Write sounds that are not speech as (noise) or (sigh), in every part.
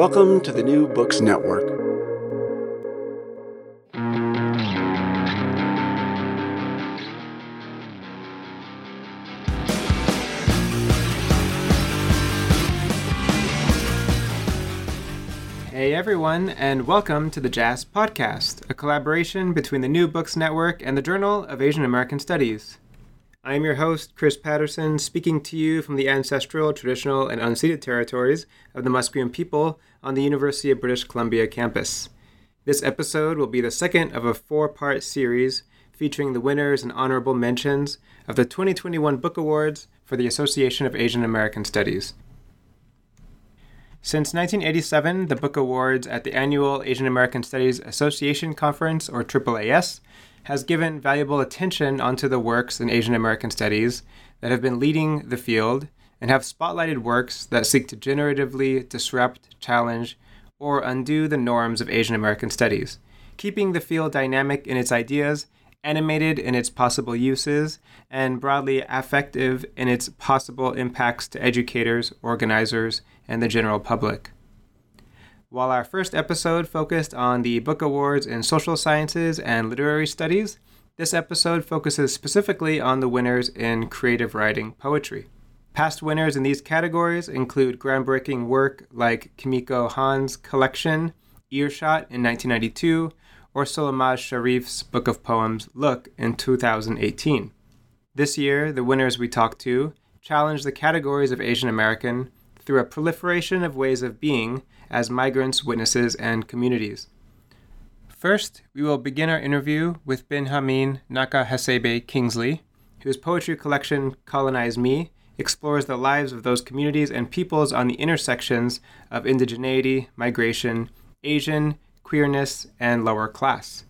Welcome to the New Books Network. Hey everyone, and welcome to the Jazz Podcast, a collaboration between the New Books Network and the Journal of Asian American Studies. I am your host, Chris Patterson, speaking to you from the ancestral, traditional, and unceded territories of the Musqueam people on the University of British Columbia campus. This episode will be the second of a four part series featuring the winners and honorable mentions of the 2021 Book Awards for the Association of Asian American Studies. Since 1987, the Book Awards at the annual Asian American Studies Association Conference, or AAAS, has given valuable attention onto the works in Asian American studies that have been leading the field and have spotlighted works that seek to generatively disrupt, challenge, or undo the norms of Asian American studies, keeping the field dynamic in its ideas, animated in its possible uses, and broadly affective in its possible impacts to educators, organizers, and the general public. While our first episode focused on the book awards in social sciences and literary studies, this episode focuses specifically on the winners in creative writing poetry. Past winners in these categories include groundbreaking work like Kimiko Hahn's collection Earshot in 1992 or Solmaz Sharif's book of poems Look in 2018. This year, the winners we talked to challenged the categories of Asian American, through a proliferation of ways of being as migrants, witnesses, and communities. First, we will begin our interview with Benjamin Nakahasebe Kingsley, whose poetry collection Colonize Me explores the lives of those communities and peoples on the intersections of indigeneity, migration, Asian, queerness, and lower class.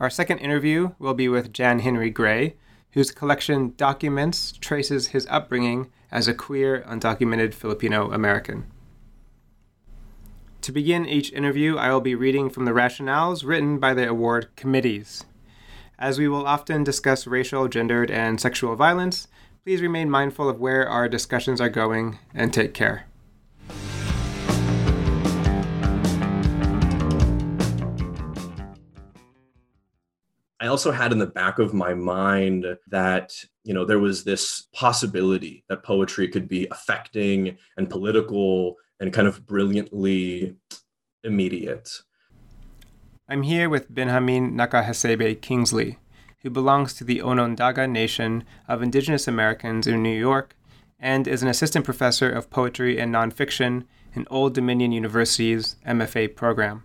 Our second interview will be with Jan Henry Gray, whose collection Documents traces his upbringing as a queer, undocumented Filipino American. To begin each interview, I will be reading from the rationales written by the award committees. As we will often discuss racial, gendered, and sexual violence, please remain mindful of where our discussions are going and take care. I also had in the back of my mind that, you know, there was this possibility that poetry could be affecting and political and kind of brilliantly immediate. I'm here with Benjamin Nakahasebe Kingsley, who belongs to the Onondaga Nation of Indigenous Americans in New York and is an assistant professor of poetry and nonfiction in Old Dominion University's MFA program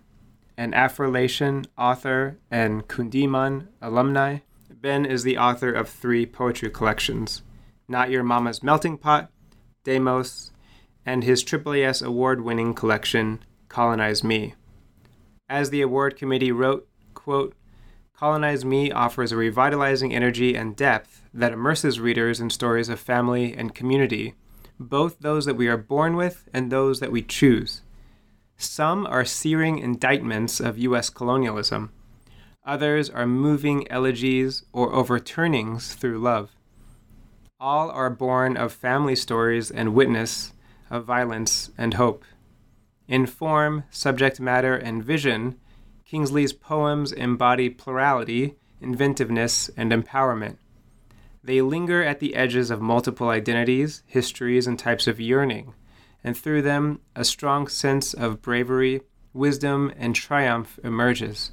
an Afrolation author and Kundiman alumni. Ben is the author of three poetry collections Not Your Mama's Melting Pot, Demos, and his AAAS award winning collection, Colonize Me. As the award committee wrote, quote, Colonize Me offers a revitalizing energy and depth that immerses readers in stories of family and community, both those that we are born with and those that we choose. Some are searing indictments of U.S. colonialism. Others are moving elegies or overturnings through love. All are born of family stories and witness of violence and hope. In form, subject matter, and vision, Kingsley's poems embody plurality, inventiveness, and empowerment. They linger at the edges of multiple identities, histories, and types of yearning and through them a strong sense of bravery, wisdom, and triumph emerges.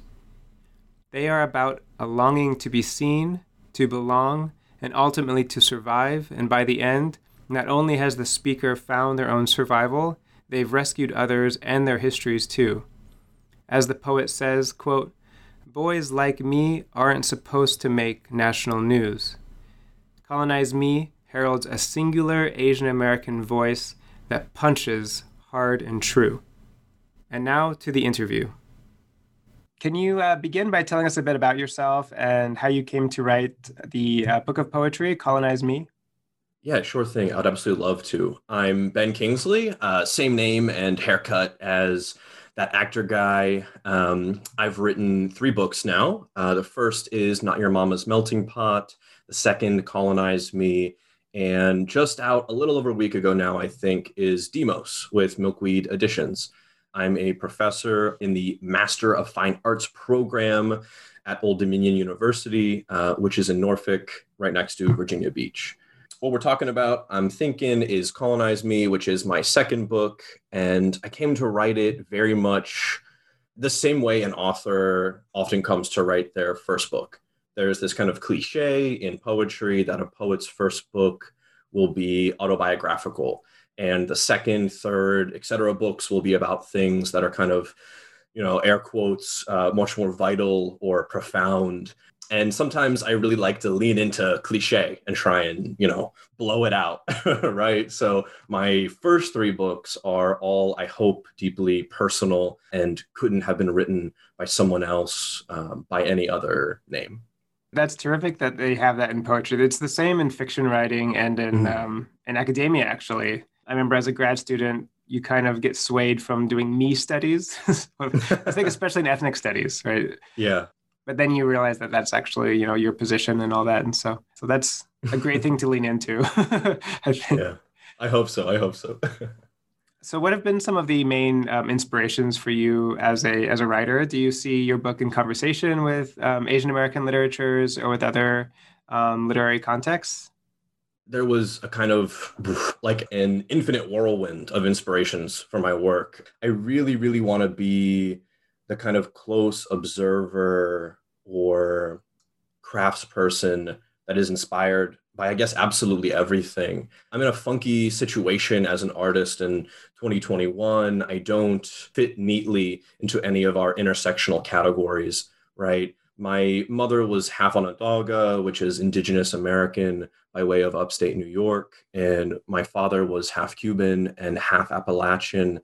They are about a longing to be seen, to belong, and ultimately to survive, and by the end, not only has the speaker found their own survival, they've rescued others and their histories too. As the poet says, quote, Boys like me aren't supposed to make national news. Colonize Me heralds a singular Asian American voice that punches hard and true. And now to the interview. Can you uh, begin by telling us a bit about yourself and how you came to write the uh, book of poetry, Colonize Me? Yeah, sure thing. I'd absolutely love to. I'm Ben Kingsley, uh, same name and haircut as that actor guy. Um, I've written three books now. Uh, the first is Not Your Mama's Melting Pot. The second, Colonize Me. And just out a little over a week ago now, I think, is Demos with Milkweed Editions. I'm a professor in the Master of Fine Arts program at Old Dominion University, uh, which is in Norfolk, right next to Virginia Beach. What we're talking about, I'm thinking, is Colonize Me, which is my second book. And I came to write it very much the same way an author often comes to write their first book. There's this kind of cliche in poetry that a poet's first book will be autobiographical and the second third etc books will be about things that are kind of you know air quotes uh, much more vital or profound and sometimes i really like to lean into cliche and try and you know blow it out (laughs) right so my first three books are all i hope deeply personal and couldn't have been written by someone else um, by any other name that's terrific that they have that in poetry. It's the same in fiction writing and in mm. um, in academia. Actually, I remember as a grad student, you kind of get swayed from doing me studies. (laughs) I think (laughs) especially in ethnic studies, right? Yeah. But then you realize that that's actually you know your position and all that, and so so that's a great thing to lean into. (laughs) I. Yeah, I hope so. I hope so. (laughs) so, what have been some of the main um, inspirations for you as a as a writer? Do you see your book in conversation with um, Asian American literatures or with other um, literary contexts? there was a kind of like an infinite whirlwind of inspirations for my work. I really, really want to be the kind of close observer or craftsperson that is inspired by, I guess, absolutely everything. I'm in a funky situation as an artist in 2021. I don't fit neatly into any of our intersectional categories, right? My mother was half Onondaga, which is indigenous American by way of upstate New York, and my father was half Cuban and half Appalachian.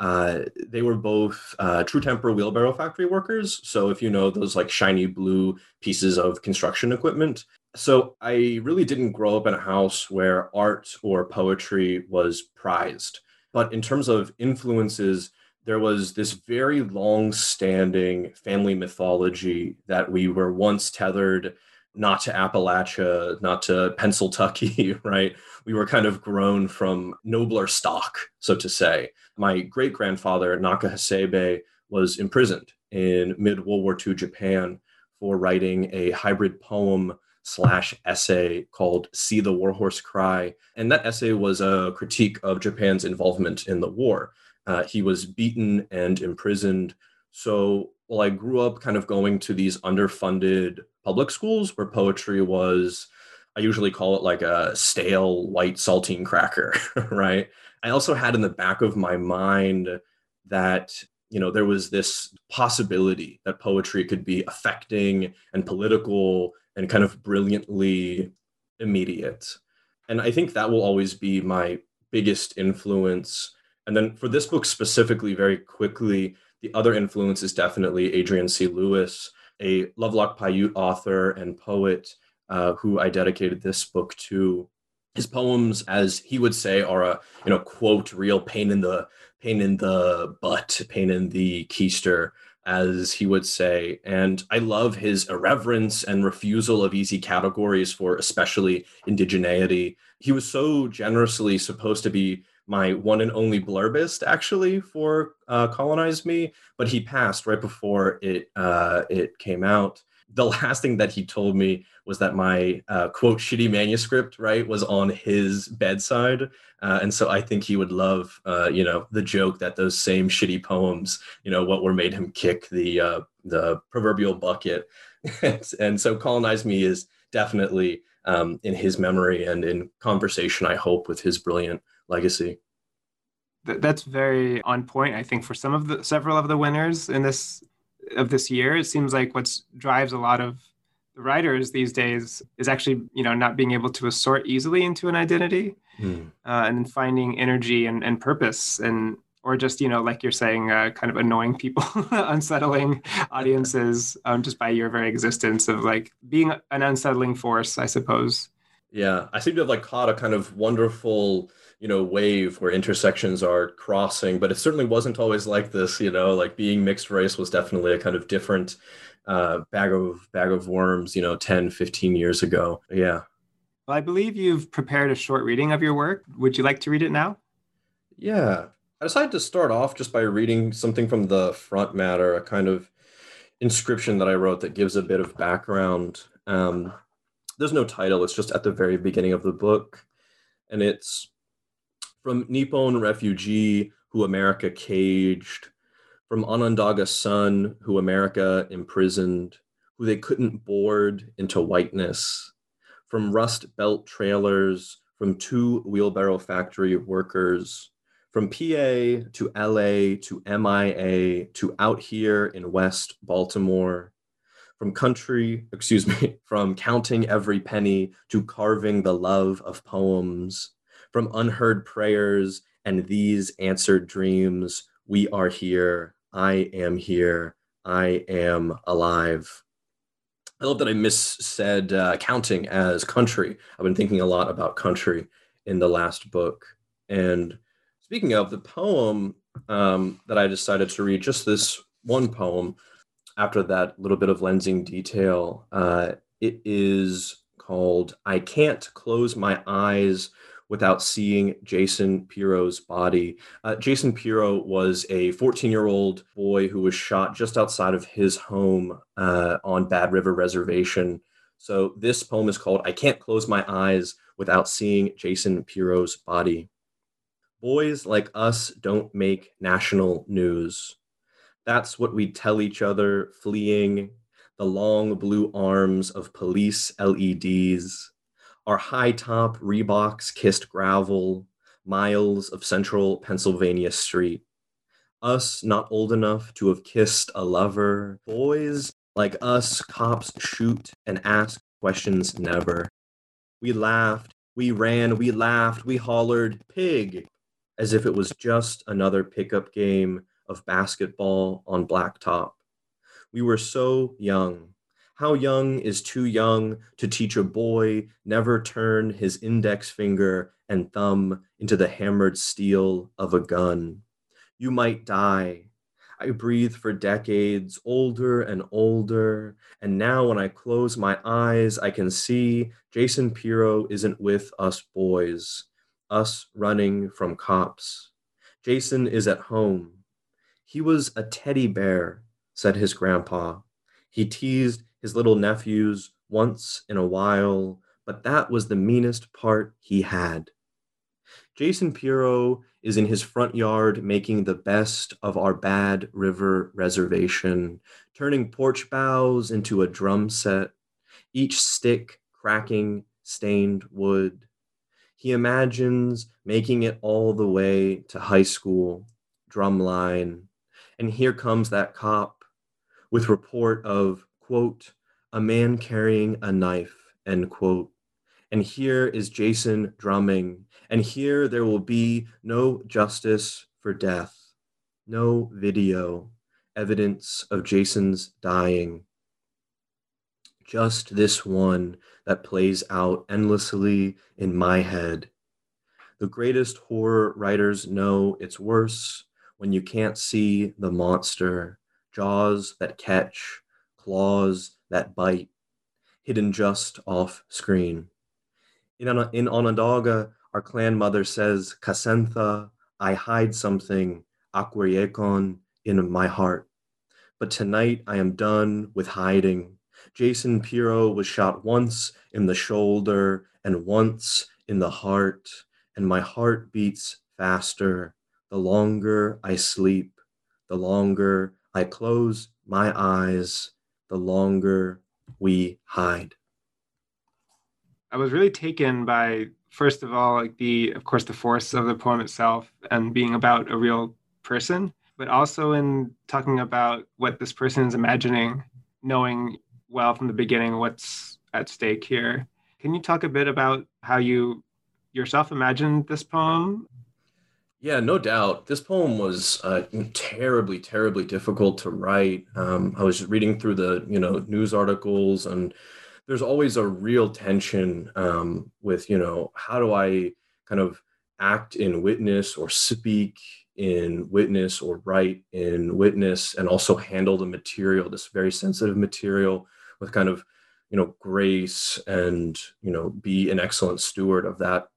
Uh, they were both uh, True Temper wheelbarrow factory workers. So if you know those like shiny blue pieces of construction equipment. So I really didn't grow up in a house where art or poetry was prized. But in terms of influences, there was this very long standing family mythology that we were once tethered not to Appalachia, not to Pennsylvania, (laughs) right? We were kind of grown from nobler stock, so to say. My great grandfather, Naka Hasebe, was imprisoned in mid World War II Japan for writing a hybrid poem slash essay called See the Warhorse Cry. And that essay was a critique of Japan's involvement in the war. Uh, he was beaten and imprisoned. So while I grew up kind of going to these underfunded public schools where poetry was, I usually call it like a stale white saltine cracker, (laughs) right? I also had in the back of my mind that you know there was this possibility that poetry could be affecting and political and kind of brilliantly immediate and i think that will always be my biggest influence and then for this book specifically, very quickly, the other influence is definitely Adrian C. Louis, a Lovelock Paiute author and poet uh, who I dedicated this book to. His poems, as he would say, are a you know quote real pain in the pain in the butt, pain in the keister, as he would say. And I love his irreverence and refusal of easy categories for especially indigeneity. He was so generously supposed to be my one and only blurbist actually for uh, Colonize Me, but he passed right before it uh, it came out. The last thing that he told me was that my uh, quote shitty manuscript right was on his bedside, uh, and so I think he would love uh, you know the joke that those same shitty poems you know what were made him kick the uh, the proverbial bucket, (laughs) and so Colonize Me is definitely um, in his memory and in conversation. I hope with his brilliant legacy. That's very on point. I think for some of the several of the winners in this of this year, it seems like what drives a lot of the writers these days is actually you know not being able to assort easily into an identity, mm. uh, and finding energy and, and purpose. And or just you know like you're saying uh, kind of annoying people (laughs) unsettling audiences um, just by your very existence of like being an unsettling force i suppose yeah i seem to have like caught a kind of wonderful you know wave where intersections are crossing but it certainly wasn't always like this you know like being mixed race was definitely a kind of different uh, bag of bag of worms you know 10 15 years ago. Yeah. Well i believe you've prepared a short reading of your work. Would you like to read it now? Yeah. I decided to start off just by reading something from the front matter, a kind of inscription that I wrote that gives a bit of background. Um, there's no title, it's just at the very beginning of the book. And it's from Nippon refugee who America caged, from Onondaga son who America imprisoned, who they couldn't board into whiteness, from Rust Belt trailers, from two wheelbarrow factory workers from PA to LA to MIA to out here in West Baltimore, from country, excuse me, (laughs) from counting every penny to carving the love of poems, from unheard prayers and these answered dreams, we are here, I am here, I am alive. I love that I missaid uh, counting as country. I've been thinking a lot about country in the last book. And Speaking of the poem um, that I decided to read, just this one poem after that little bit of lensing detail, uh, it is called I Can't Close My Eyes Without Seeing Jason Pero's Body. Uh, Jason Pero was a 14 year old boy who was shot just outside of his home uh, on Bad River Reservation. So this poem is called I Can't Close My Eyes Without Seeing Jason Pero's Body. Boys like us don't make national news. That's what we tell each other, fleeing the long blue arms of police LEDs, our high top Reeboks kissed gravel, miles of central Pennsylvania street. Us not old enough to have kissed a lover. Boys like us, cops shoot and ask questions never. We laughed, we ran, we laughed, we hollered, pig, as if it was just another pickup game of basketball on blacktop. We were so young. How young is too young to teach a boy never turn his index finger and thumb into the hammered steel of a gun? You might die. I breathe for decades, older and older, and now when I close my eyes, I can see Jason Pero isn't with us boys us running from cops. Jason is at home. He was a teddy bear, said his grandpa. He teased his little nephews once in a while, but that was the meanest part he had. Jason Pero is in his front yard making the best of our bad river reservation, turning porch boughs into a drum set, each stick cracking stained wood. He imagines making it all the way to high school, drumline, and here comes that cop with report of, quote, a man carrying a knife, end quote. And here is Jason drumming, and here there will be no justice for death, no video, evidence of Jason's dying. Just this one that plays out endlessly in my head. The greatest horror writers know it's worse when you can't see the monster, jaws that catch, claws that bite, hidden just off screen. In, in Onondaga, our clan mother says, Kasentha, I hide something, Aquariekon, in my heart. But tonight I am done with hiding. Jason Pero was shot once in the shoulder and once in the heart, and my heart beats faster the longer I sleep, the longer I close my eyes, the longer we hide. I was really taken by, first of all, like the, of course, the force of the poem itself and being about a real person, but also in talking about what this person is imagining, knowing well from the beginning what's at stake here. Can you talk a bit about how you yourself imagined this poem? Yeah, no doubt. This poem was uh, terribly, terribly difficult to write. Um, I was reading through the, you know, news articles, and there's always a real tension um, with, you know, how do I kind of act in witness or speak in witness or write in witness, and also handle the material, this very sensitive material, with kind of, you know, grace and, you know, be an excellent steward of that,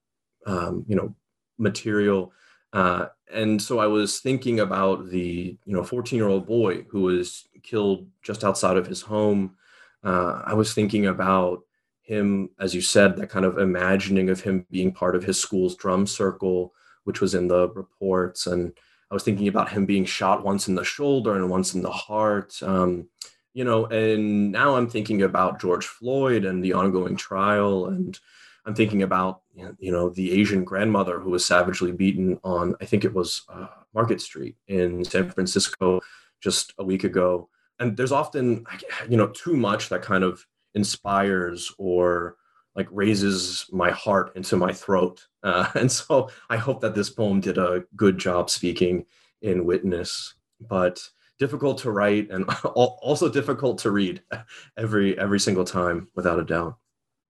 um, you know, material uh, and so I was thinking about the you know 14 year old boy who was killed just outside of his home. Uh, I was thinking about him, as you said, that kind of imagining of him being part of his school's drum circle, which was in the reports, and I was thinking about him being shot once in the shoulder and once in the heart. Um, you know, and now I'm thinking about George Floyd and the ongoing trial and I'm thinking about you know the Asian grandmother who was savagely beaten on I think it was uh, Market Street in San Francisco just a week ago. And there's often you know too much that kind of inspires or like raises my heart into my throat. (laughs) Uh, and so I hope that this poem did a good job speaking in witness, but difficult to write and (laughs) also difficult to read (laughs) every every single time without a doubt.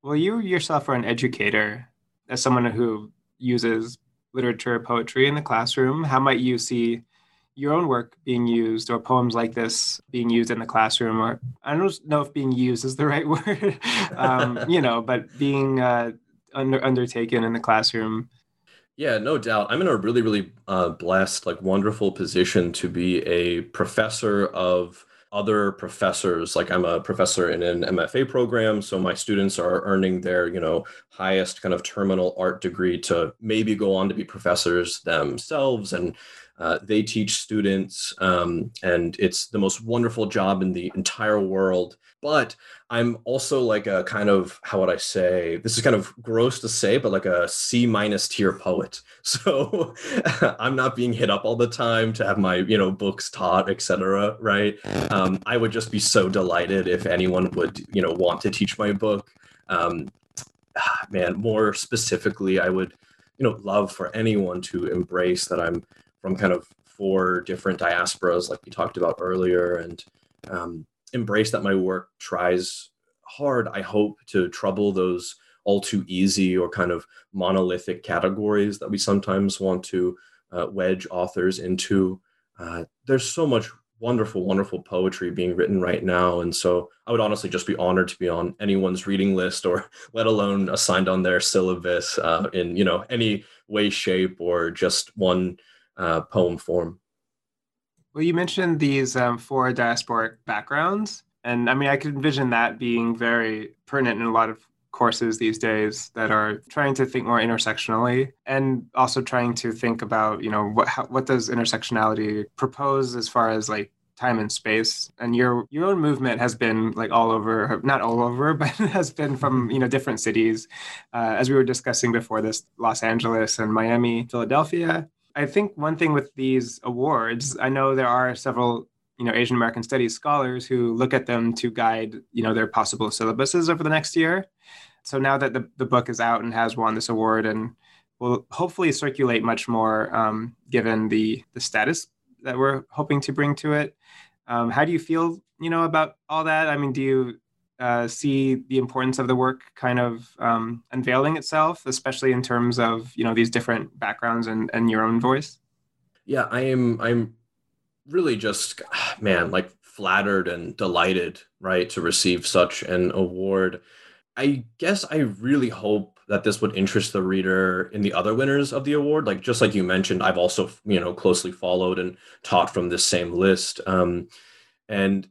Well, you yourself are an educator, as someone who uses literature, poetry in the classroom. How might you see your own work being used, or poems like this being used in the classroom? Or I don't know if being used is the right (laughs) word, um, you know, but being uh, under, undertaken in the classroom. Yeah, no doubt. I'm in a really, really uh, blessed, like wonderful position to be a professor of other professors like i'm a professor in an mfa program so my students are earning their you know highest kind of terminal art degree to maybe go on to be professors themselves and uh, they teach students, um, and it's the most wonderful job in the entire world. But I'm also like a kind of how would I say? This is kind of gross to say, but like a C minus tier poet. (laughs) So (laughs) I'm not being hit up all the time to have my you know books taught, etc. Right? Um, I would just be so delighted if anyone would you know want to teach my book. Um, man, more specifically, I would you know love for anyone to embrace that I'm from kind of four different diasporas, like we talked about earlier, and um, embrace that my work tries hard, I hope, to trouble those all too easy or kind of monolithic categories that we sometimes want to uh, wedge authors into. Uh, there's so much wonderful, wonderful poetry being written right now. And so I would honestly just be honored to be on anyone's reading list or (laughs) let alone assigned on their syllabus uh, in, you know, any way, shape, or just one uh, poem form. Well, you mentioned these um, four diasporic backgrounds, and I mean, I could envision that being very pertinent in a lot of courses these days that are trying to think more intersectionally and also trying to think about you know what how, what does intersectionality propose as far as like time and space? And your your own movement has been like all over not all over (laughs) but has been from you know different cities. Uh, as we were discussing before this los angeles and miami philadelphia I think one thing with these awards, I know there are several, you know, Asian American studies scholars who look at them to guide, you know, their possible syllabuses over the next year. So now that the, the book is out and has won this award and will hopefully circulate much more um, given the the status that we're hoping to bring to it. Um, how do you feel, you know, about all that? I mean, do you uh, see the importance of the work kind of um, unveiling itself, especially in terms of you know these different backgrounds and, and your own voice? Yeah, I am. I'm really just (sighs) man, like flattered and delighted, right, to receive such an award. I guess I really hope that this would interest the reader in the other winners of the award. Like just like you mentioned, I've also you know closely followed and taught from this same list. Um, and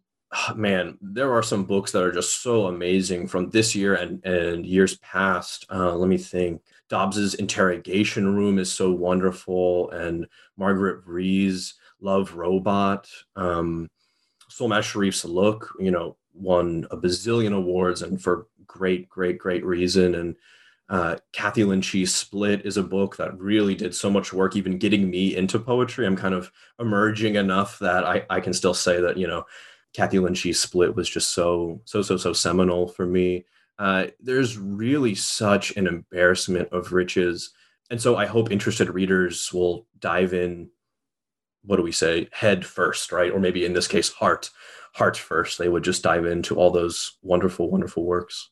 man, there are some books that are just so amazing from this year and, and years past. Uh, let me think. Dobbs's Interrogation Room is so wonderful, and Margaret Rhee's Love Robot. Um, Solmaz Sharif's Look, you know, won a bazillion awards and for great, great, great reason. And uh, Cathy Linh Che's Split is a book that really did so much work, even getting me into poetry. I'm kind of emerging enough that I, I can still say that, you know, Cathy Che's split was just so so so so seminal for me. Uh, there's really such an embarrassment of riches, and so I hope interested readers will dive in. What do we say? Head first, right? Or maybe in this case, heart, heart first. They would just dive into all those wonderful, wonderful works.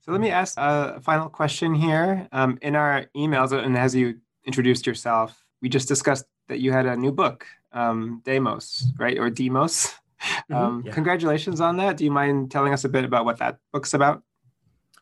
So let me ask a final question here. Um, in our emails, and as you introduced yourself, we just discussed that you had a new book, um, Demos, right? Or Demos. Mm-hmm, um, yeah. Congratulations on that. Do you mind telling us a bit about what that book's about?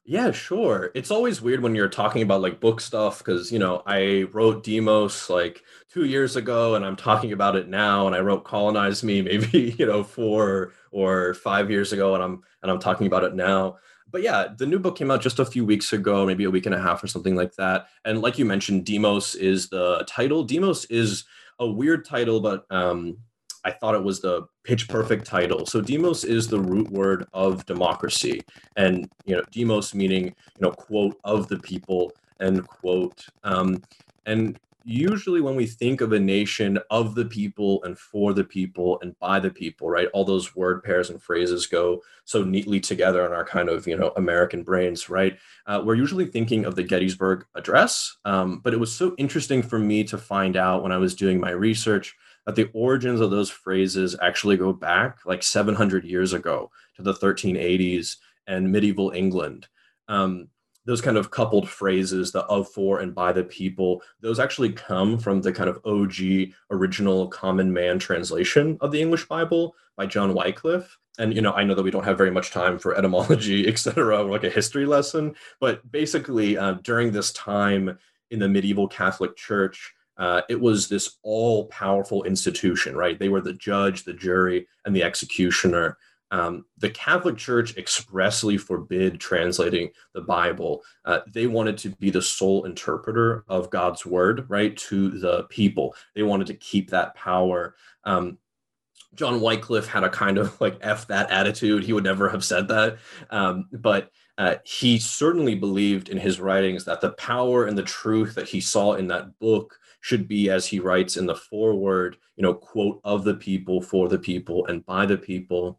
Yeah, sure. It's always weird when you're talking about like book stuff because, you know, I wrote Demos like two years ago and I'm talking about it now. And I wrote Colonize Me (laughs) maybe, you know, four or five years ago and I'm and I'm talking about it now. But yeah, the new book came out just a few weeks ago, maybe a week and a half or something like that. And like you mentioned, Demos is the title. Demos is a weird title, but um, I thought it was the pitch perfect title. So demos is the root word of democracy, and you know, demos meaning you know, quote of the people, end quote. Um, and usually when we think of a nation of the people and for the people and by the people right all those word pairs and phrases go so neatly together in our kind of you know american brains right uh, we're usually thinking of the gettysburg address um, but it was so interesting for me to find out when i was doing my research that the origins of those phrases actually go back like 700 years ago to the 1380s and medieval England. Um, those kind of coupled phrases, the of, for, and by the people, those actually come from the kind of OG original common man translation of the English Bible by John Wycliffe. And you know, I know that we don't have very much time for etymology, (laughs) et cetera, or like a history lesson, but basically, uh, during this time in the medieval Catholic Church, uh, it was this all powerful institution, right? They were the judge, the jury, and the executioner. Um, the Catholic Church expressly forbid translating the Bible. Uh, they wanted to be the sole interpreter of God's word, right, to the people. They wanted to keep that power. Um, John Wycliffe had a kind of like F that attitude. He would never have said that. Um, but uh, he certainly believed in his writings that the power and the truth that he saw in that book should be, as he writes in the foreword, you know, quote, of the people, for the people, and by the people.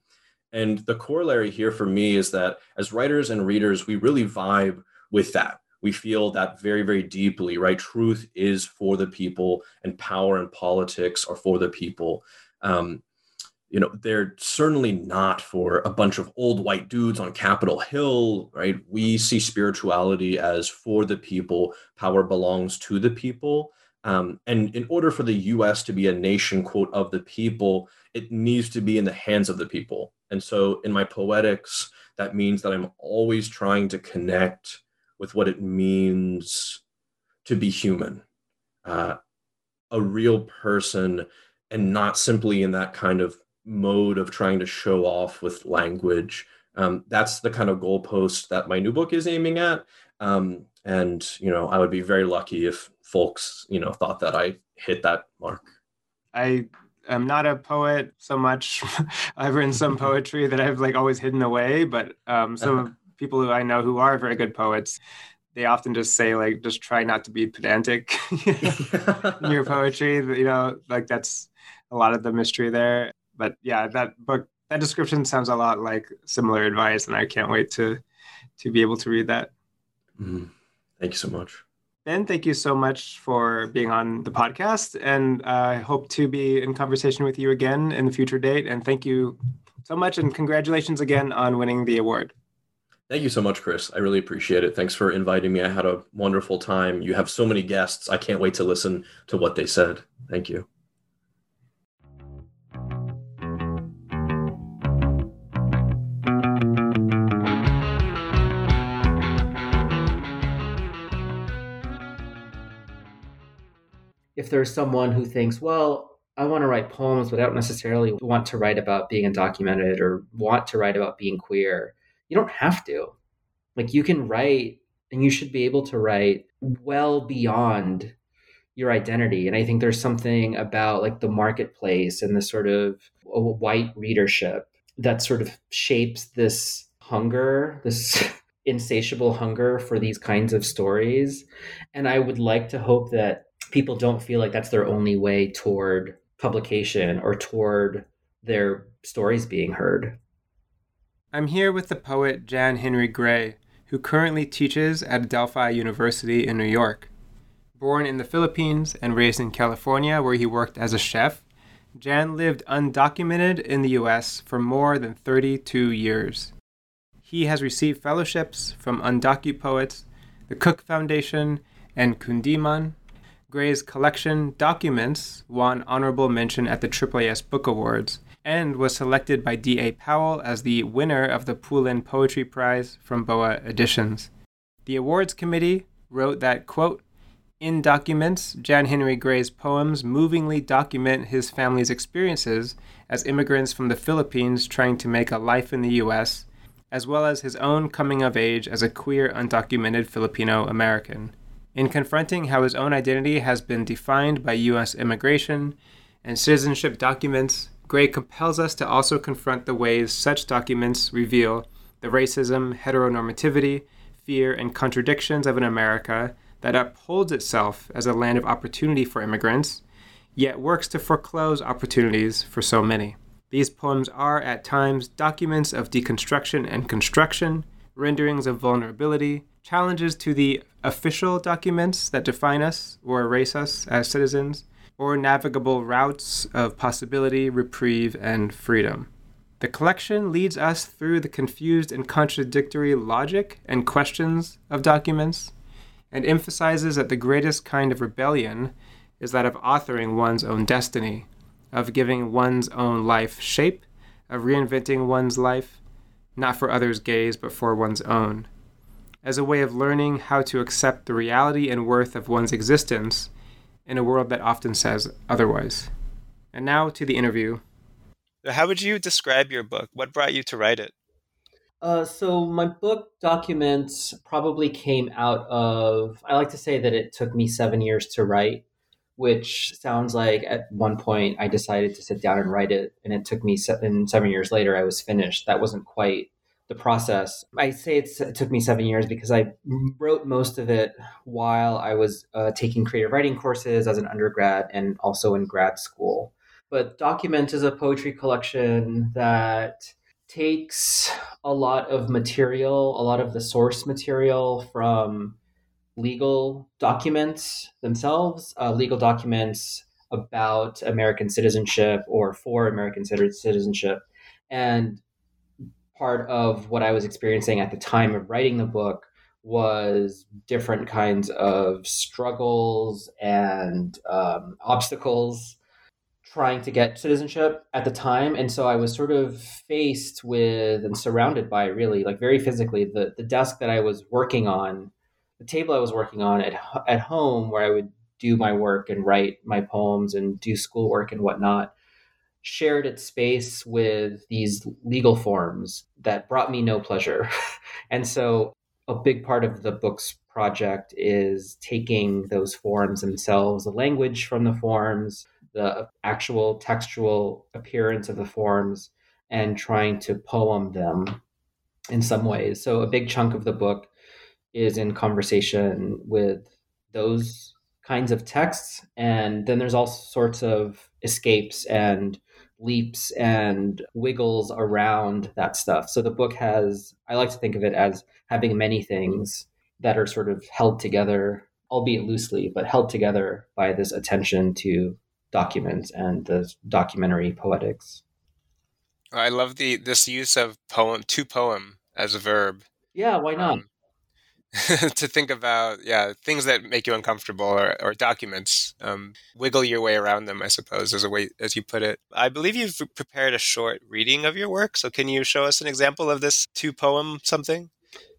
And the corollary here for me is that as writers and readers, we really vibe with that. We feel that very, very deeply, right? Truth is for the people, and power and politics are for the people. Um, you know, they're certainly not for a bunch of old white dudes on Capitol Hill, right? We see spirituality as for the people, power belongs to the people. Um, and in order for the US to be a nation, quote, of the people, it needs to be in the hands of the people. And so in my poetics, that means that I'm always trying to connect with what it means to be human, uh, a real person, and not simply in that kind of mode of trying to show off with language. Um, that's the kind of goalpost that my new book is aiming at. Um, and you know, I would be very lucky if folks, you know, thought that I hit that mark. I am not a poet so much. (laughs) I've written some (laughs) poetry that I've like always hidden away, but um, some uh-huh. (laughs) people who I know who are very good poets, they often just say like, just try not to be pedantic in your poetry. You know, like that's a lot of the mystery there. But yeah, that book, that description sounds a lot like similar advice, and I can't wait to to be able to read that. Mm-hmm. Thank you so much. Ben, thank you so much for being on the podcast. And I hope to be in conversation with you again in the future date. And thank you so much. And congratulations again on winning the award. Thank you so much, Chris. I really appreciate it. Thanks for inviting me. I had a wonderful time. You have so many guests. I can't wait to listen to what they said. Thank you. If there's someone who thinks, well, I want to write poems, but I don't necessarily want to write about being undocumented or want to write about being queer, you don't have to. Like you can write and you should be able to write well beyond your identity. And I think there's something about like the marketplace and the sort of white readership that sort of shapes this hunger, this (laughs) insatiable hunger for these kinds of stories. And I would like to hope that people don't feel like that's their only way toward publication or toward their stories being heard. I'm here with the poet Jan Henry Gray, who currently teaches at Delphi University in New York. Born in the Philippines and raised in California, where he worked as a chef, Jan lived undocumented in the US for more than 32 years. He has received fellowships from Undocupoets, the Cook Foundation, and Kundiman. Gray's collection, Documents, won honorable mention at the AAAS Book Awards and was selected by D.A. Powell as the winner of the Poulin Poetry Prize from Boa Editions. The awards committee wrote that, quote, in documents, Jan Henry Gray's poems movingly document his family's experiences as immigrants from the Philippines trying to make a life in the U.S., as well as his own coming of age as a queer, undocumented Filipino American. In confronting how his own identity has been defined by U.S. immigration and citizenship documents, Gray compels us to also confront the ways such documents reveal the racism, heteronormativity, fear, and contradictions of an America that upholds itself as a land of opportunity for immigrants, yet works to foreclose opportunities for so many. These poems are, at times, documents of deconstruction and construction, renderings of vulnerability, challenges to the official documents that define us or erase us as citizens, or navigable routes of possibility, reprieve, and freedom. The collection leads us through the confused and contradictory logic and questions of documents and emphasizes that the greatest kind of rebellion is that of authoring one's own destiny, of giving one's own life shape, of reinventing one's life, not for others' gaze, but for one's own, as a way of learning how to accept the reality and worth of one's existence in a world that often says otherwise. And now to the interview. How would you describe your book? What brought you to write it? Uh, so my book documents probably came out of. I like to say that it took me seven years to write, which sounds like at one point I decided to sit down and write it, and it took me seven seven years later I was finished. That wasn't quite the process. I say it took me seven years because I wrote most of it while I was uh, taking creative writing courses as an undergrad and also in grad school. But Document is a poetry collection that takes a lot of material, a lot of the source material from legal documents themselves, uh, legal documents about American citizenship or for American citizenship. And part of what I was experiencing at the time of writing the book was different kinds of struggles and um, obstacles trying to get citizenship at the time. And so i was sort of faced with and surrounded by really like very physically the, the desk that i was working on the table i was working on at, at home where i would do my work and write my poems and do schoolwork and whatnot shared its space with these legal forms that brought me no pleasure (laughs) and so a big part of the book's project is taking those forms themselves the language from the forms the actual textual appearance of the forms and trying to poem them in some ways. So a big chunk of the book is in conversation with those kinds of texts. And then there's all sorts of escapes and leaps and wiggles around that stuff. So the book has, I like to think of it as having many things that are sort of held together, albeit loosely, but held together by this attention to documents and the documentary poetics. I love the this use of poem to poem as a verb. Yeah, why not? Um, (laughs) to think about yeah things that make you uncomfortable or, or documents um, wiggle your way around them i suppose as a way as you put it i believe you've prepared a short reading of your work so can you show us an example of this two poem something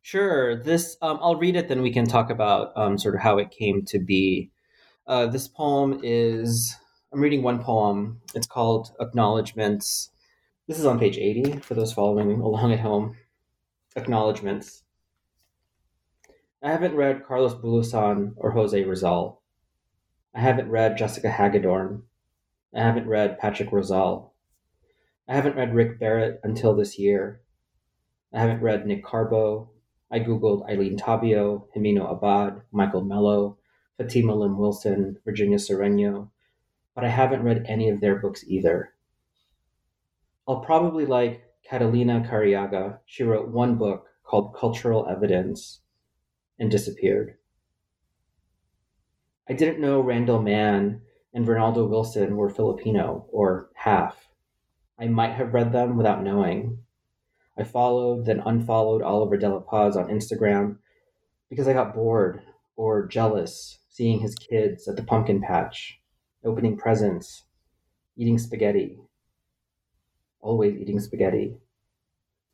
sure this um, i'll read it then we can talk about um, sort of how it came to be uh, this poem is I'm reading one poem. It's called Acknowledgements. This is on page 80 for those following along at home. Acknowledgements. I haven't read Carlos Bulosan or Jose Rizal. I haven't read Jessica Hagedorn. I haven't read Patrick Rosal. I haven't read Rick Barot until this year. I haven't read Nick Carbo. I Googled Eileen Tabio, Gémino Abad, Michael Mello, Fatima Lim Wilson, Virginia Cerenio, but I haven't read any of their books either. I'll probably like Catalina Cariaga. She wrote one book called Cultural Evidence and disappeared. I didn't know Randall Mann and Ronaldo Wilson were Filipino or half. I might have read them without knowing. I followed, then unfollowed Oliver De La Paz on Instagram because I got bored or jealous seeing his kids at the pumpkin patch, opening presents, eating spaghetti. Always eating spaghetti.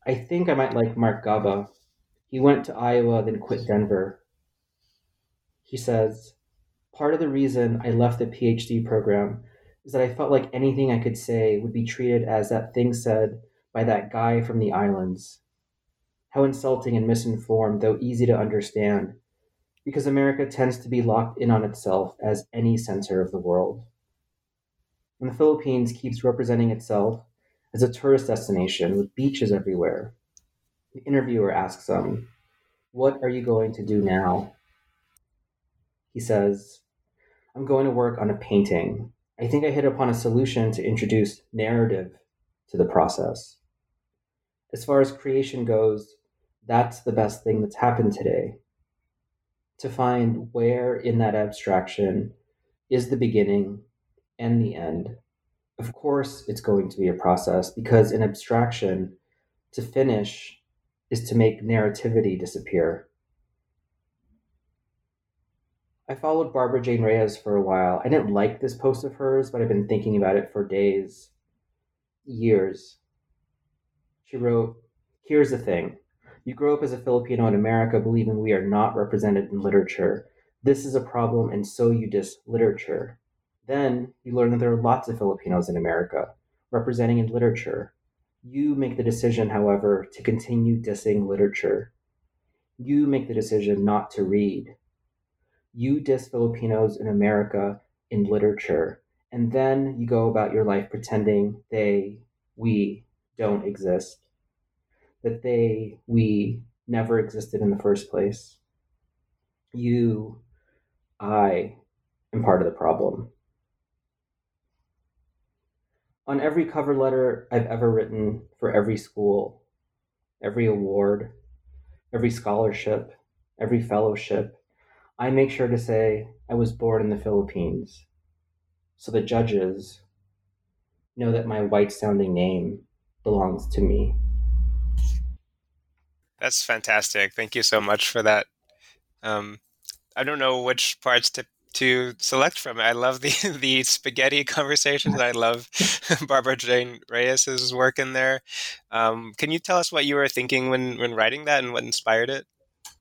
I think I might like Marc Gaba. He went to Iowa, then quit Denver. He says, Part of the reason I left the PhD program is that I felt like anything I could say would be treated as that thing said by that guy from the islands. How insulting and misinformed, though easy to understand, because America tends to be locked in on itself as any center of the world. And the Philippines keeps representing itself as a tourist destination with beaches everywhere. The interviewer asks him, What are you going to do now? He says, I'm going to work on a painting. I think I hit upon a solution to introduce narrative to the process. As far as creation goes, that's the best thing that's happened today. To find where in that abstraction is the beginning and the end. Of course, it's going to be a process because in abstraction, to finish is to make narrativity disappear. I followed Barbara Jane Reyes for a while. I didn't like this post of hers, but I've been thinking about it for days, years. She wrote, Here's the thing. You grow up as a Filipino in America believing we are not represented in literature. This is a problem, and so you diss literature. Then you learn that there are lots of Filipinos in America representing in literature. You make the decision, however, to continue dissing literature. You make the decision not to read, you diss Filipinos in America in literature, and then you go about your life pretending they, we, don't exist, that they, we, never existed in the first place. You, I, am part of the problem. On every cover letter I've ever written for every school, every award, every scholarship, every fellowship, I make sure to say I was born in the Philippines so the judges know that my white sounding name belongs to me. That's fantastic. Thank you so much for that. Um, I don't know which parts to to select from. I love the (laughs) the spaghetti (laughs) conversations. I love (laughs) Barbara Jane Reyes's work in there. Um, can you tell us what you were thinking when when writing that and what inspired it?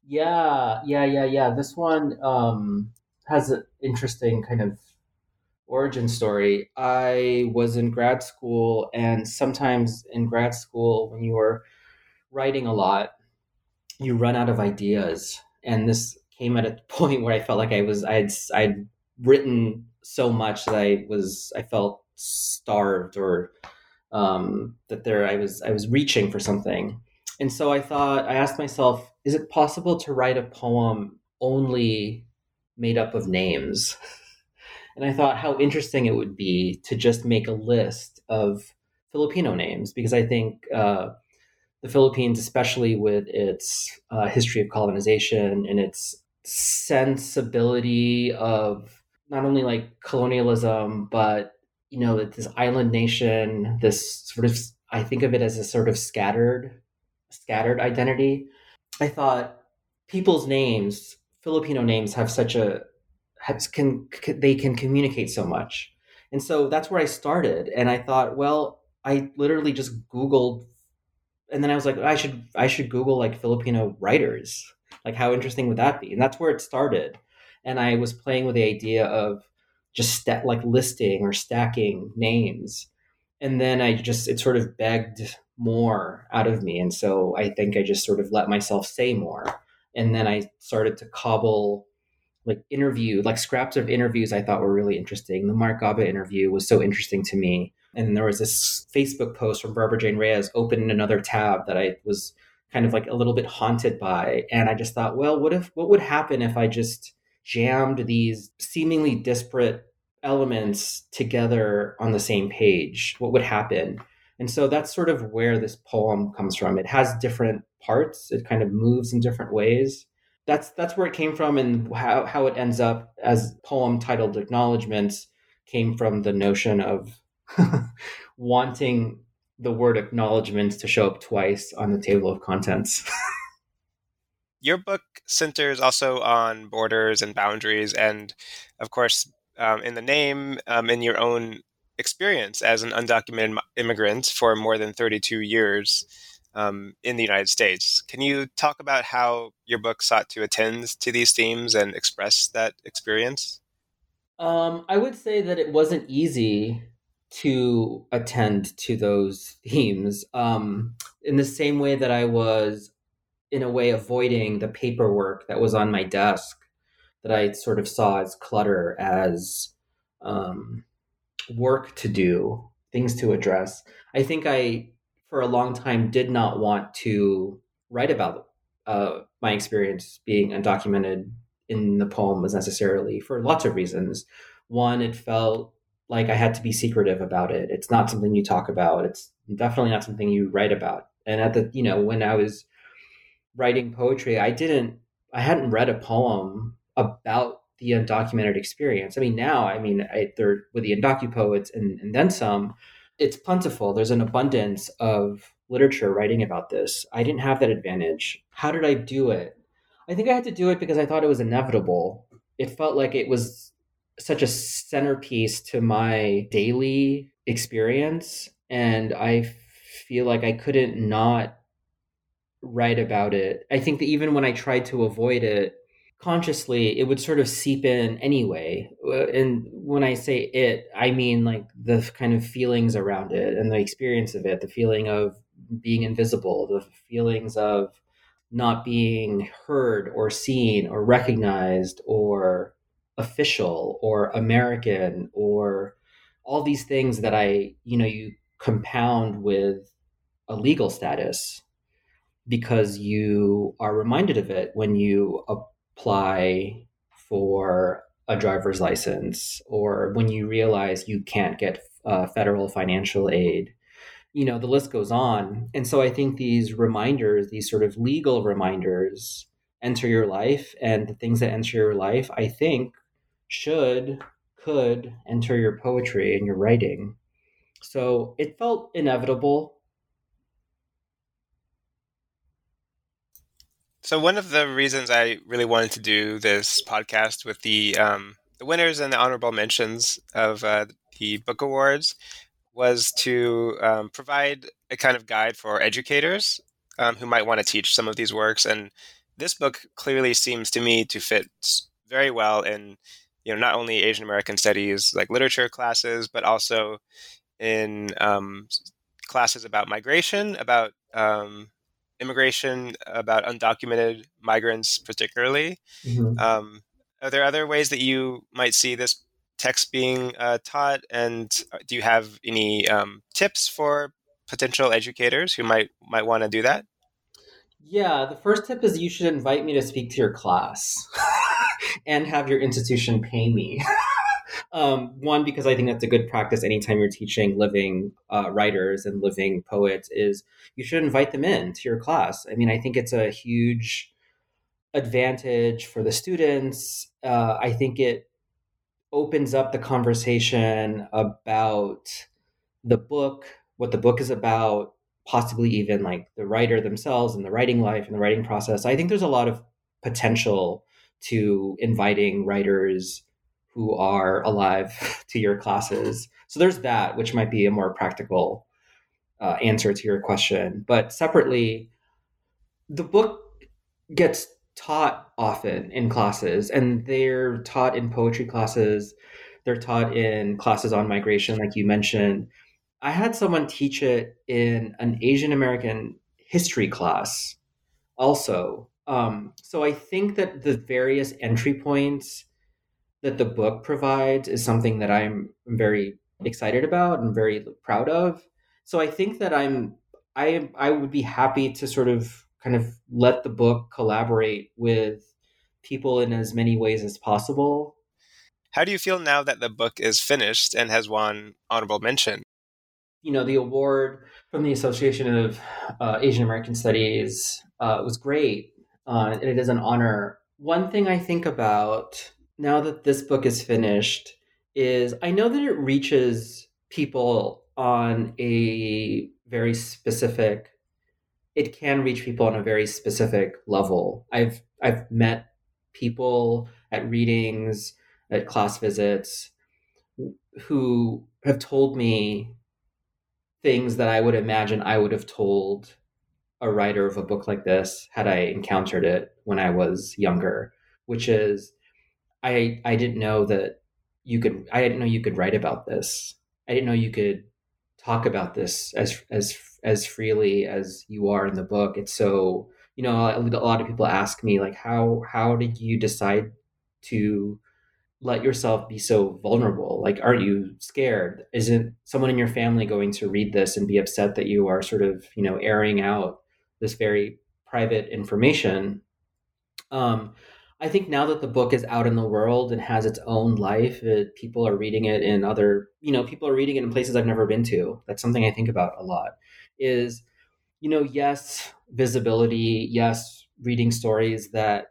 Yeah, yeah, yeah, yeah. This one um, has an interesting kind of origin story. I was in grad school, and sometimes in grad school, when you are writing a lot, you run out of ideas. And this came at a (laughs) point where I felt like I was I'd I'd written so much that I was I felt starved or um, that there I was I was reaching for something. And so I thought I asked myself, is it possible to write a poem only made up of names? (laughs) And I thought how interesting it would be to just make a list of Filipino names because I think uh, the Philippines, especially with its uh, history of colonization and its sensibility of not only like colonialism, but you know, this island nation, this sort of, I think of it as a sort of scattered, scattered identity. I thought people's names, Filipino names, have such a has, can, can they can communicate so much, and so that's where I started. And I thought, well, I literally just Googled, and then I was like, I should I should Google like Filipino writers. Like, how interesting would that be? And that's where it started. And I was playing with the idea of just st- like listing or stacking names, and then I just it sort of begged more out of me. And so I think I just sort of let myself say more. And then I started to cobble like interview, like scraps of interviews I thought were really interesting. The Marc Gaba interview was so interesting to me. And there was this Facebook post from Barbara Jane Reyes open another tab that I was kind of like a little bit haunted by. And I just thought, well, what if what would happen if I just jammed these seemingly disparate elements together on the same page? What would happen? And so that's sort of where this poem comes from. It has different parts, it kind of moves in different ways. that's that's where it came from and how, how it ends up as poem titled acknowledgments came from the notion of (laughs) wanting the word acknowledgments to show up twice on the table of contents (laughs) your book centers also on borders and boundaries and of course um, in the name um, in your own experience as an undocumented immigrant for more than 32 years um, in the United States. Can you talk about how your book sought to attend to these themes and express that experience? Um, I would say that it wasn't easy to attend to those themes um, in the same way that I was, in a way, avoiding the paperwork that was on my desk that I sort of saw as clutter, as um, work to do, things to address. I think I for a long time did not want to write about uh, my experience being undocumented in the poem was necessarily for lots of reasons. One, it felt like I had to be secretive about it. It's not something you talk about. It's definitely not something you write about. And at the, you know, when I was writing poetry, I didn't, I hadn't read a poem about the undocumented experience. I mean, now, I mean, I, there with the undocu poets and, and then some, it's plentiful. There's an abundance of literature writing about this. I didn't have that advantage. How did I do it? I think I had to do it because I thought it was inevitable. It felt like it was such a centerpiece to my daily experience. And I feel like I couldn't not write about it. I think that even when I tried to avoid it, consciously it would sort of seep in anyway uh, and when i say it i mean like the kind of feelings around it and the experience of it the feeling of being invisible the feelings of not being heard or seen or recognized or official or american or all these things that i you know you compound with a legal status because you are reminded of it when you apply for a driver's license or when you realize you can't get uh, federal financial aid. You know the list goes on. And so i think these reminders these sort of legal reminders enter your life and the things that enter your life i think should could enter your poetry and your writing so it felt inevitable So one of the reasons I really wanted to do this podcast with the um, the winners and the honorable mentions of uh, the book awards was to um, provide a kind of guide for educators um, who might want to teach some of these works. And this book clearly seems to me to fit very well in you know not only Asian American studies like literature classes, but also in um, classes about migration, about um, immigration, about undocumented migrants, particularly. Mm-hmm. Um, are there other ways that you might see this text being uh, taught? And uh, do you have any um, tips for potential educators who might might want to do that? Yeah, the first tip is you should invite me to speak to your class (laughs) and have your institution pay me. (laughs) Um, one, because I think that's a good practice anytime you're teaching living uh, writers and living poets, is you should invite them in to your class. I mean, I think it's a huge advantage for the students. Uh, I think it opens up the conversation about the book, what the book is about, possibly even like the writer themselves and the writing life and the writing process. I think there's a lot of potential to inviting writers who are alive (laughs) to your classes. So there's that, which might be a more practical uh, answer to your question. But separately, the book gets taught often in classes, and they're taught in poetry classes. They're taught in classes on migration, like you mentioned. I had someone teach it in an Asian American history class also. Um, so I think that the various entry points that the book provides is something that I'm very excited about and very proud of. So I think that I'm I I would be happy to sort of kind of let the book collaborate with people in as many ways as possible. How do you feel now that the book is finished and has won honorable mention? You know, the award from the Association of uh, Asian American Studies uh, was great. Uh, and it is an honor. One thing I think about now that this book is finished is I know that it reaches people on a very specific it can reach people on a very specific level. I've I've met people at readings, at class visits who have told me things that I would imagine I would have told a writer of a book like this had I encountered it when I was younger, which is I I didn't know that you could I didn't know you could write about this. I didn't know you could talk about this as as as freely as you are in the book. It's so you know a lot of people ask me like how how did you decide to let yourself be so vulnerable like aren't you scared isn't someone in your family going to read this and be upset that you are sort of you know airing out this very private information um I think now that the book is out in the world and has its own life, it, people are reading it in other, you know, people are reading it in places I've never been to. That's something I think about a lot. Is, you know, yes, visibility, yes, reading stories that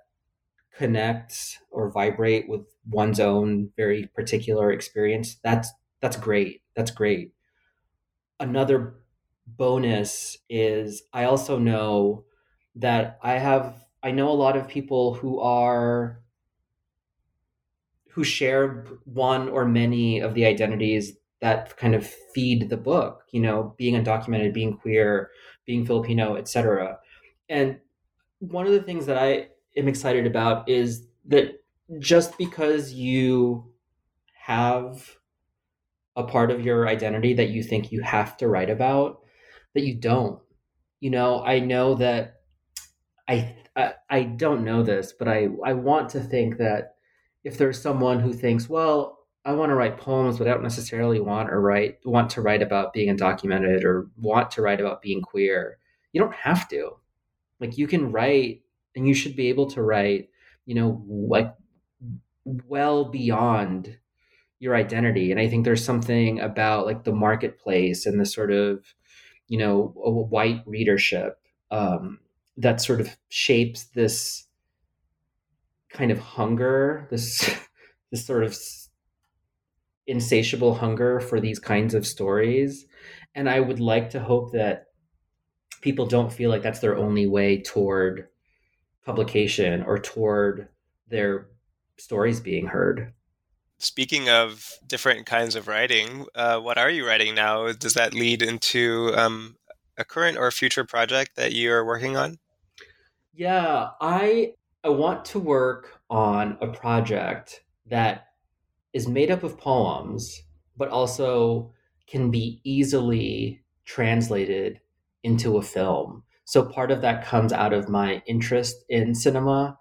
connect or vibrate with one's own very particular experience. That's that's great. That's great. Another bonus is I also know that I have I know a lot of people who are who share one or many of the identities that kind of feed the book, you know, being undocumented, being queer, being Filipino, etc. And one of the things that I am excited about is that just because you have a part of your identity that you think you have to write about, that you don't. You know, I know that I I, I don't know this, but I, I want to think that if there's someone who thinks, well, I want to write poems, but I don't necessarily want or write want to write about being undocumented or want to write about being queer, you don't have to. Like you can write and you should be able to write, you know, like well beyond your identity. And I think there's something about like the marketplace and the sort of, you know, a white readership um, that sort of shapes this kind of hunger, this (laughs) this sort of insatiable hunger for these kinds of stories. And I would like to hope that people don't feel like that's their only way toward publication or toward their stories being heard. Speaking of different kinds of writing, uh, what are you writing now? Does that lead into um, a current or future project that you are working on? Yeah, I I want to work on a project that is made up of poems, but also can be easily translated into a film. So part of that comes out of my interest in cinema.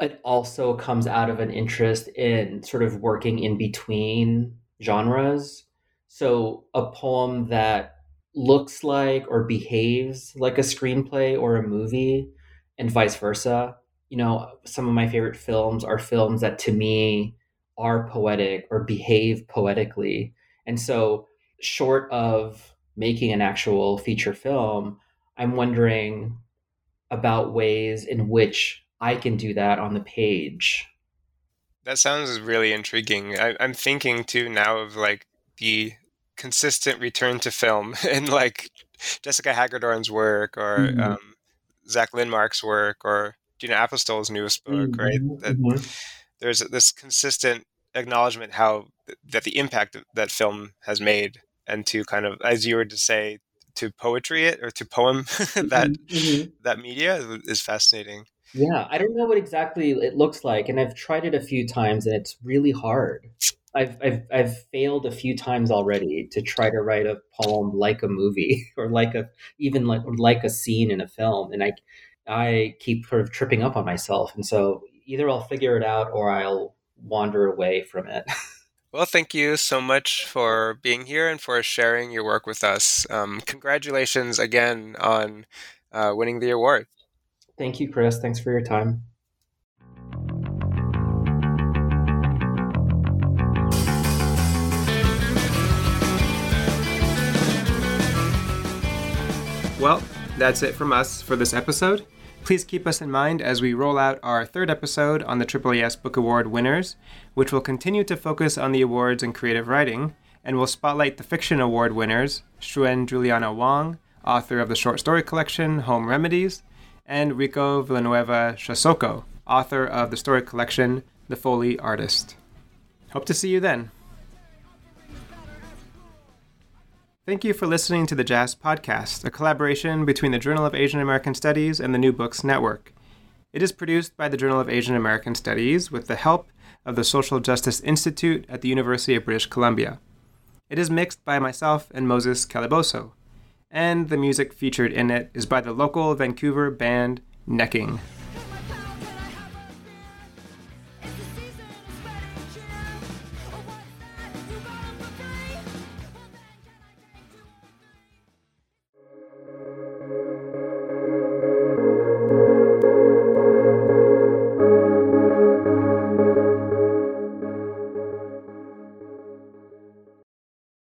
It also comes out of an interest in sort of working in between genres. So a poem that looks like or behaves like a screenplay or a movie and vice versa. You know, some of my favorite films are films that to me are poetic or behave poetically. And so, short of making an actual feature film, I'm wondering about ways in which I can do that on the page. That sounds really intriguing. I, am thinking too now of like the consistent return to film (laughs) and like Jessica Hagedorn's work or mm-hmm. um, Zack Linmark's work or Gina Apostol's newest book, mm-hmm. right? That mm-hmm. there's this consistent acknowledgement how that the impact that film has made, and to kind of, as you were to say, to poetry it or to poem (laughs) that mm-hmm. mm-hmm. that media is fascinating. Yeah, I don't know what exactly it looks like, and I've tried it a few times, and it's really hard. I've, I've I've failed a few times already to try to write a poem like a movie (laughs) or like a even like like a scene in a film, and I I keep sort of tripping up on myself, and so either I'll figure it out or I'll wander away from it. (laughs) Well, thank you so much for being here and for sharing your work with us. Um, congratulations again on uh, winning the award. Thank you, Chris. Thanks for your time. Well, that's it from us for this episode. Please keep us in mind as we roll out our third episode on the AAAS Book Award winners, which will continue to focus on the awards in creative writing and will spotlight the Fiction Award winners Xuan Juliana Wong, author of the short story collection Home Remedies, and Ricco Villanueva Siasoco, author of the story collection The Foley Artist. Hope to see you then. Thank you for listening to the JAAS Podcast, a collaboration between the Journal of Asian American Studies and the New Books Network. It is produced by the Journal of Asian American Studies with the help of the Social Justice Institute at the University of British Columbia. It is mixed by myself and Moses Caliboso, and the music featured in it is by the local Vancouver band Necking.